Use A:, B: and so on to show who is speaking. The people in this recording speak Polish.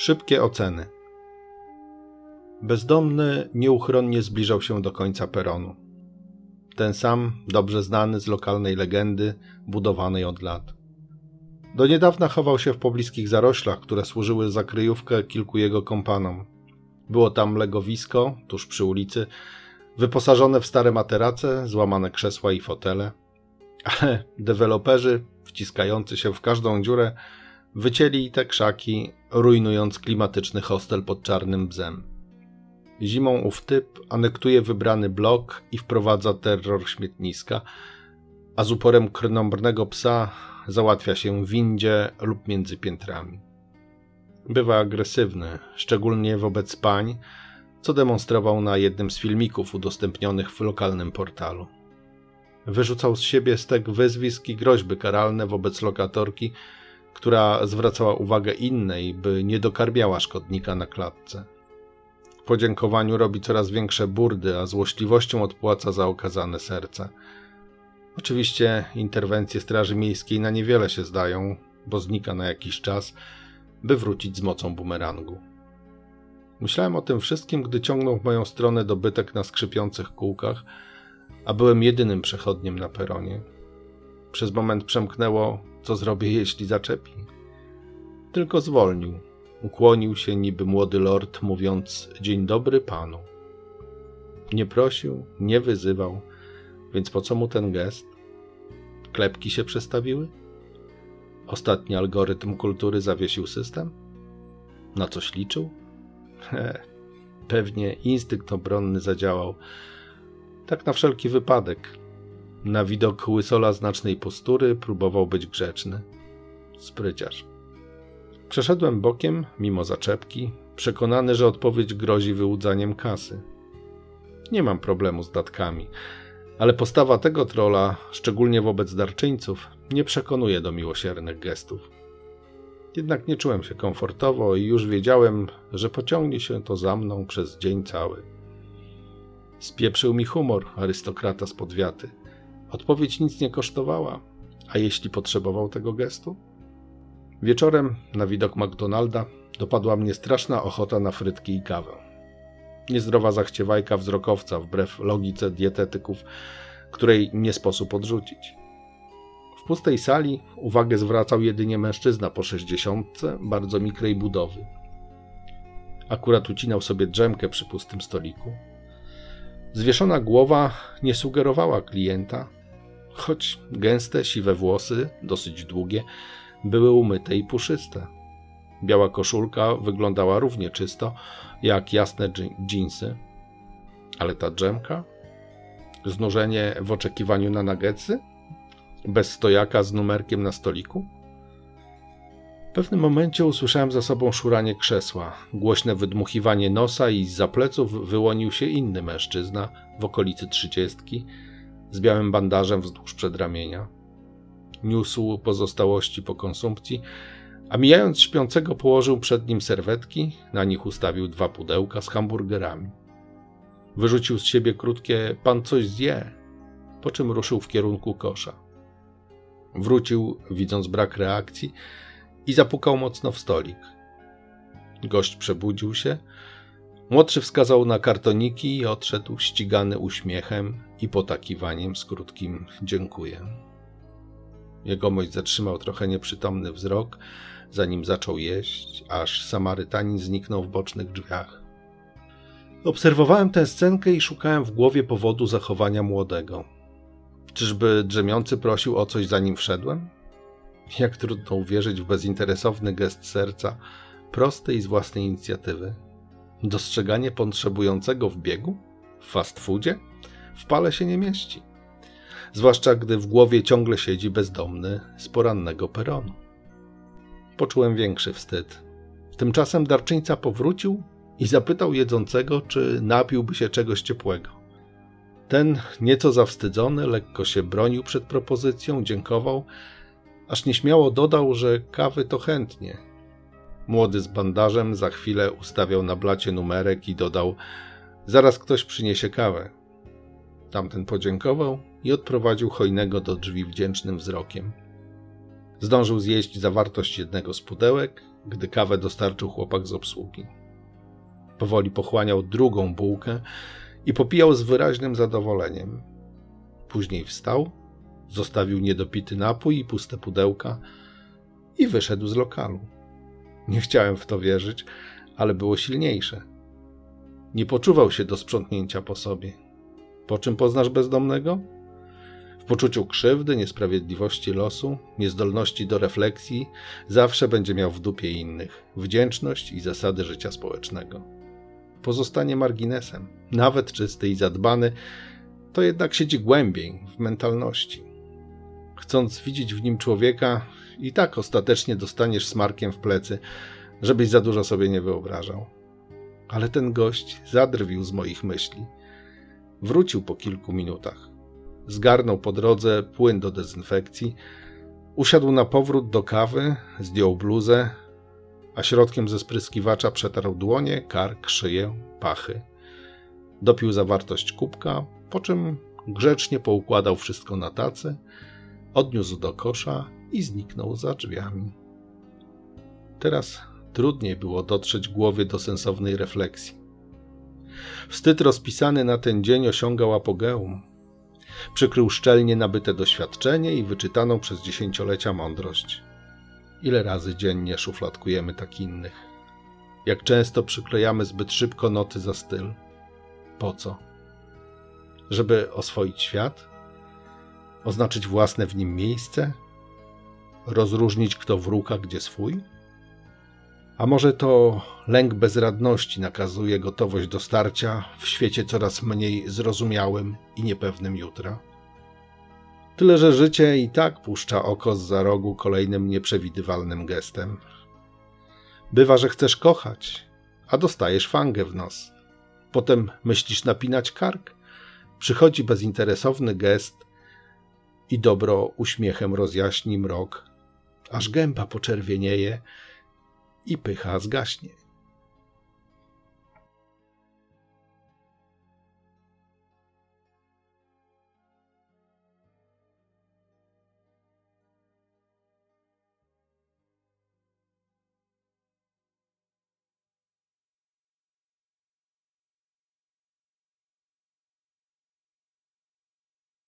A: Szybkie oceny. Bezdomny nieuchronnie zbliżał się do końca peronu. Ten sam, dobrze znany z lokalnej legendy, budowanej od lat. Do niedawna chował się w pobliskich zaroślach, które służyły za kryjówkę kilku jego kompanom. Było tam legowisko, tuż przy ulicy, wyposażone w stare materace, złamane krzesła i fotele. Ale deweloperzy, wciskający się w każdą dziurę, wycięli te krzaki, rujnując klimatyczny hostel pod czarnym bzem. Zimą ów typ anektuje wybrany blok i wprowadza terror śmietniska, a z uporem krnąbrnego psa załatwia się w windzie lub między piętrami. Bywa agresywny, szczególnie wobec pań, co demonstrował na jednym z filmików udostępnionych w lokalnym portalu. Wyrzucał z siebie stek wyzwisk i groźby karalne wobec lokatorki, która zwracała uwagę innej, by nie dokarmiała szkodnika na klatce. W podziękowaniu robi coraz większe burdy, a złośliwością odpłaca za okazane serce. Oczywiście interwencje Straży Miejskiej na niewiele się zdają, bo znika na jakiś czas, by wrócić z mocą bumerangu. Myślałem o tym wszystkim, gdy ciągnął w moją stronę dobytek na skrzypiących kółkach, a byłem jedynym przechodniem na peronie. Przez moment przemknęło, co zrobię, jeśli zaczepi. Tylko zwolnił. Ukłonił się niby młody lord, mówiąc: Dzień dobry panu. Nie prosił, nie wyzywał, więc po co mu ten gest? Klepki się przestawiły? Ostatni algorytm kultury zawiesił system? Na coś liczył? He, pewnie instynkt obronny zadziałał. Tak na wszelki wypadek. Na widok łysola znacznej postury próbował być grzeczny. Spryciarz. Przeszedłem bokiem, mimo zaczepki, przekonany, że odpowiedź grozi wyłudzaniem kasy. Nie mam problemu z datkami, ale postawa tego trola, szczególnie wobec darczyńców, nie przekonuje do miłosiernych gestów. Jednak nie czułem się komfortowo i już wiedziałem, że pociągnie się to za mną przez dzień cały. Spieprzył mi humor arystokrata z podwiaty. Odpowiedź nic nie kosztowała, a jeśli potrzebował tego gestu? Wieczorem, na widok McDonalda, dopadła mnie straszna ochota na frytki i kawę. Niezdrowa zachciewajka wzrokowca, wbrew logice dietetyków, której nie sposób odrzucić. W pustej sali uwagę zwracał jedynie mężczyzna po sześćdziesiątce, bardzo mikrej budowy. Akurat ucinał sobie drzemkę przy pustym stoliku. Zwieszona głowa nie sugerowała klienta, choć gęste, siwe włosy, dosyć długie, były umyte i puszyste. Biała koszulka wyglądała równie czysto jak jasne dżinsy. Ale ta drzemka? Znużenie w oczekiwaniu na nagecy? Bez stojaka z numerkiem na stoliku? W pewnym momencie usłyszałem za sobą szuranie krzesła, głośne wydmuchiwanie nosa i z pleców wyłonił się inny mężczyzna w okolicy trzydziestki z białym bandażem wzdłuż przedramienia. Niósł pozostałości po konsumpcji, a mijając śpiącego położył przed nim serwetki, na nich ustawił dwa pudełka z hamburgerami. Wyrzucił z siebie krótkie pan coś zje, po czym ruszył w kierunku kosza. Wrócił, widząc brak reakcji, i zapukał mocno w stolik. Gość przebudził się. Młodszy wskazał na kartoniki i odszedł ścigany uśmiechem i potakiwaniem z krótkim dziękuję. Jegomość zatrzymał trochę nieprzytomny wzrok, zanim zaczął jeść, aż Samarytanin zniknął w bocznych drzwiach. Obserwowałem tę scenkę i szukałem w głowie powodu zachowania młodego. Czyżby drzemiący prosił o coś, zanim wszedłem? Jak trudno uwierzyć w bezinteresowny gest serca, prosty i z własnej inicjatywy. Dostrzeganie potrzebującego w biegu? W fast foodzie? W pale się nie mieści. Zwłaszcza gdy w głowie ciągle siedzi bezdomny z porannego peronu. Poczułem większy wstyd. Tymczasem darczyńca powrócił i zapytał jedzącego, czy napiłby się czegoś ciepłego. Ten, nieco zawstydzony, lekko się bronił przed propozycją, dziękował, aż nieśmiało dodał, że kawy to chętnie. Młody z bandażem za chwilę ustawiał na blacie numerek i dodał: Zaraz ktoś przyniesie kawę. Tamten podziękował i odprowadził hojnego do drzwi wdzięcznym wzrokiem. Zdążył zjeść zawartość jednego z pudełek gdy kawę dostarczył chłopak z obsługi. Powoli pochłaniał drugą bułkę i popijał z wyraźnym zadowoleniem. Później wstał, zostawił niedopity napój i puste pudełka i wyszedł z lokalu. Nie chciałem w to wierzyć, ale było silniejsze. Nie poczuwał się do sprzątnięcia po sobie. Po czym poznasz bezdomnego? W poczuciu krzywdy, niesprawiedliwości losu, niezdolności do refleksji, zawsze będzie miał w dupie innych wdzięczność i zasady życia społecznego. Pozostanie marginesem, nawet czysty i zadbany, to jednak siedzi głębiej w mentalności. Chcąc widzieć w nim człowieka, i tak ostatecznie dostaniesz smarkiem w plecy, żebyś za dużo sobie nie wyobrażał. Ale ten gość zadrwił z moich myśli. Wrócił po kilku minutach. Zgarnął po drodze płyn do dezynfekcji, usiadł na powrót do kawy, zdjął bluzę, a środkiem ze spryskiwacza przetarł dłonie, kark, szyję, pachy. Dopił zawartość kubka, po czym grzecznie poukładał wszystko na tacy, odniósł do kosza i zniknął za drzwiami. Teraz trudniej było dotrzeć głowie do sensownej refleksji. Wstyd rozpisany na ten dzień osiągał apogeum. Przykrył szczelnie nabyte doświadczenie i wyczytaną przez dziesięciolecia mądrość. Ile razy dziennie szufladkujemy tak innych? Jak często przyklejamy zbyt szybko noty za styl? Po co? Żeby oswoić świat? Oznaczyć własne w nim miejsce? Rozróżnić kto wróg, a gdzie swój? A może to lęk bezradności nakazuje gotowość do starcia w świecie coraz mniej zrozumiałym i niepewnym jutra? Tyle, że życie i tak puszcza oko z za rogu kolejnym nieprzewidywalnym gestem. Bywa, że chcesz kochać, a dostajesz fangę w nos. Potem myślisz napinać kark. Przychodzi bezinteresowny gest i dobro uśmiechem rozjaśni mrok, aż gęba poczerwienieje i pycha zgaśnie.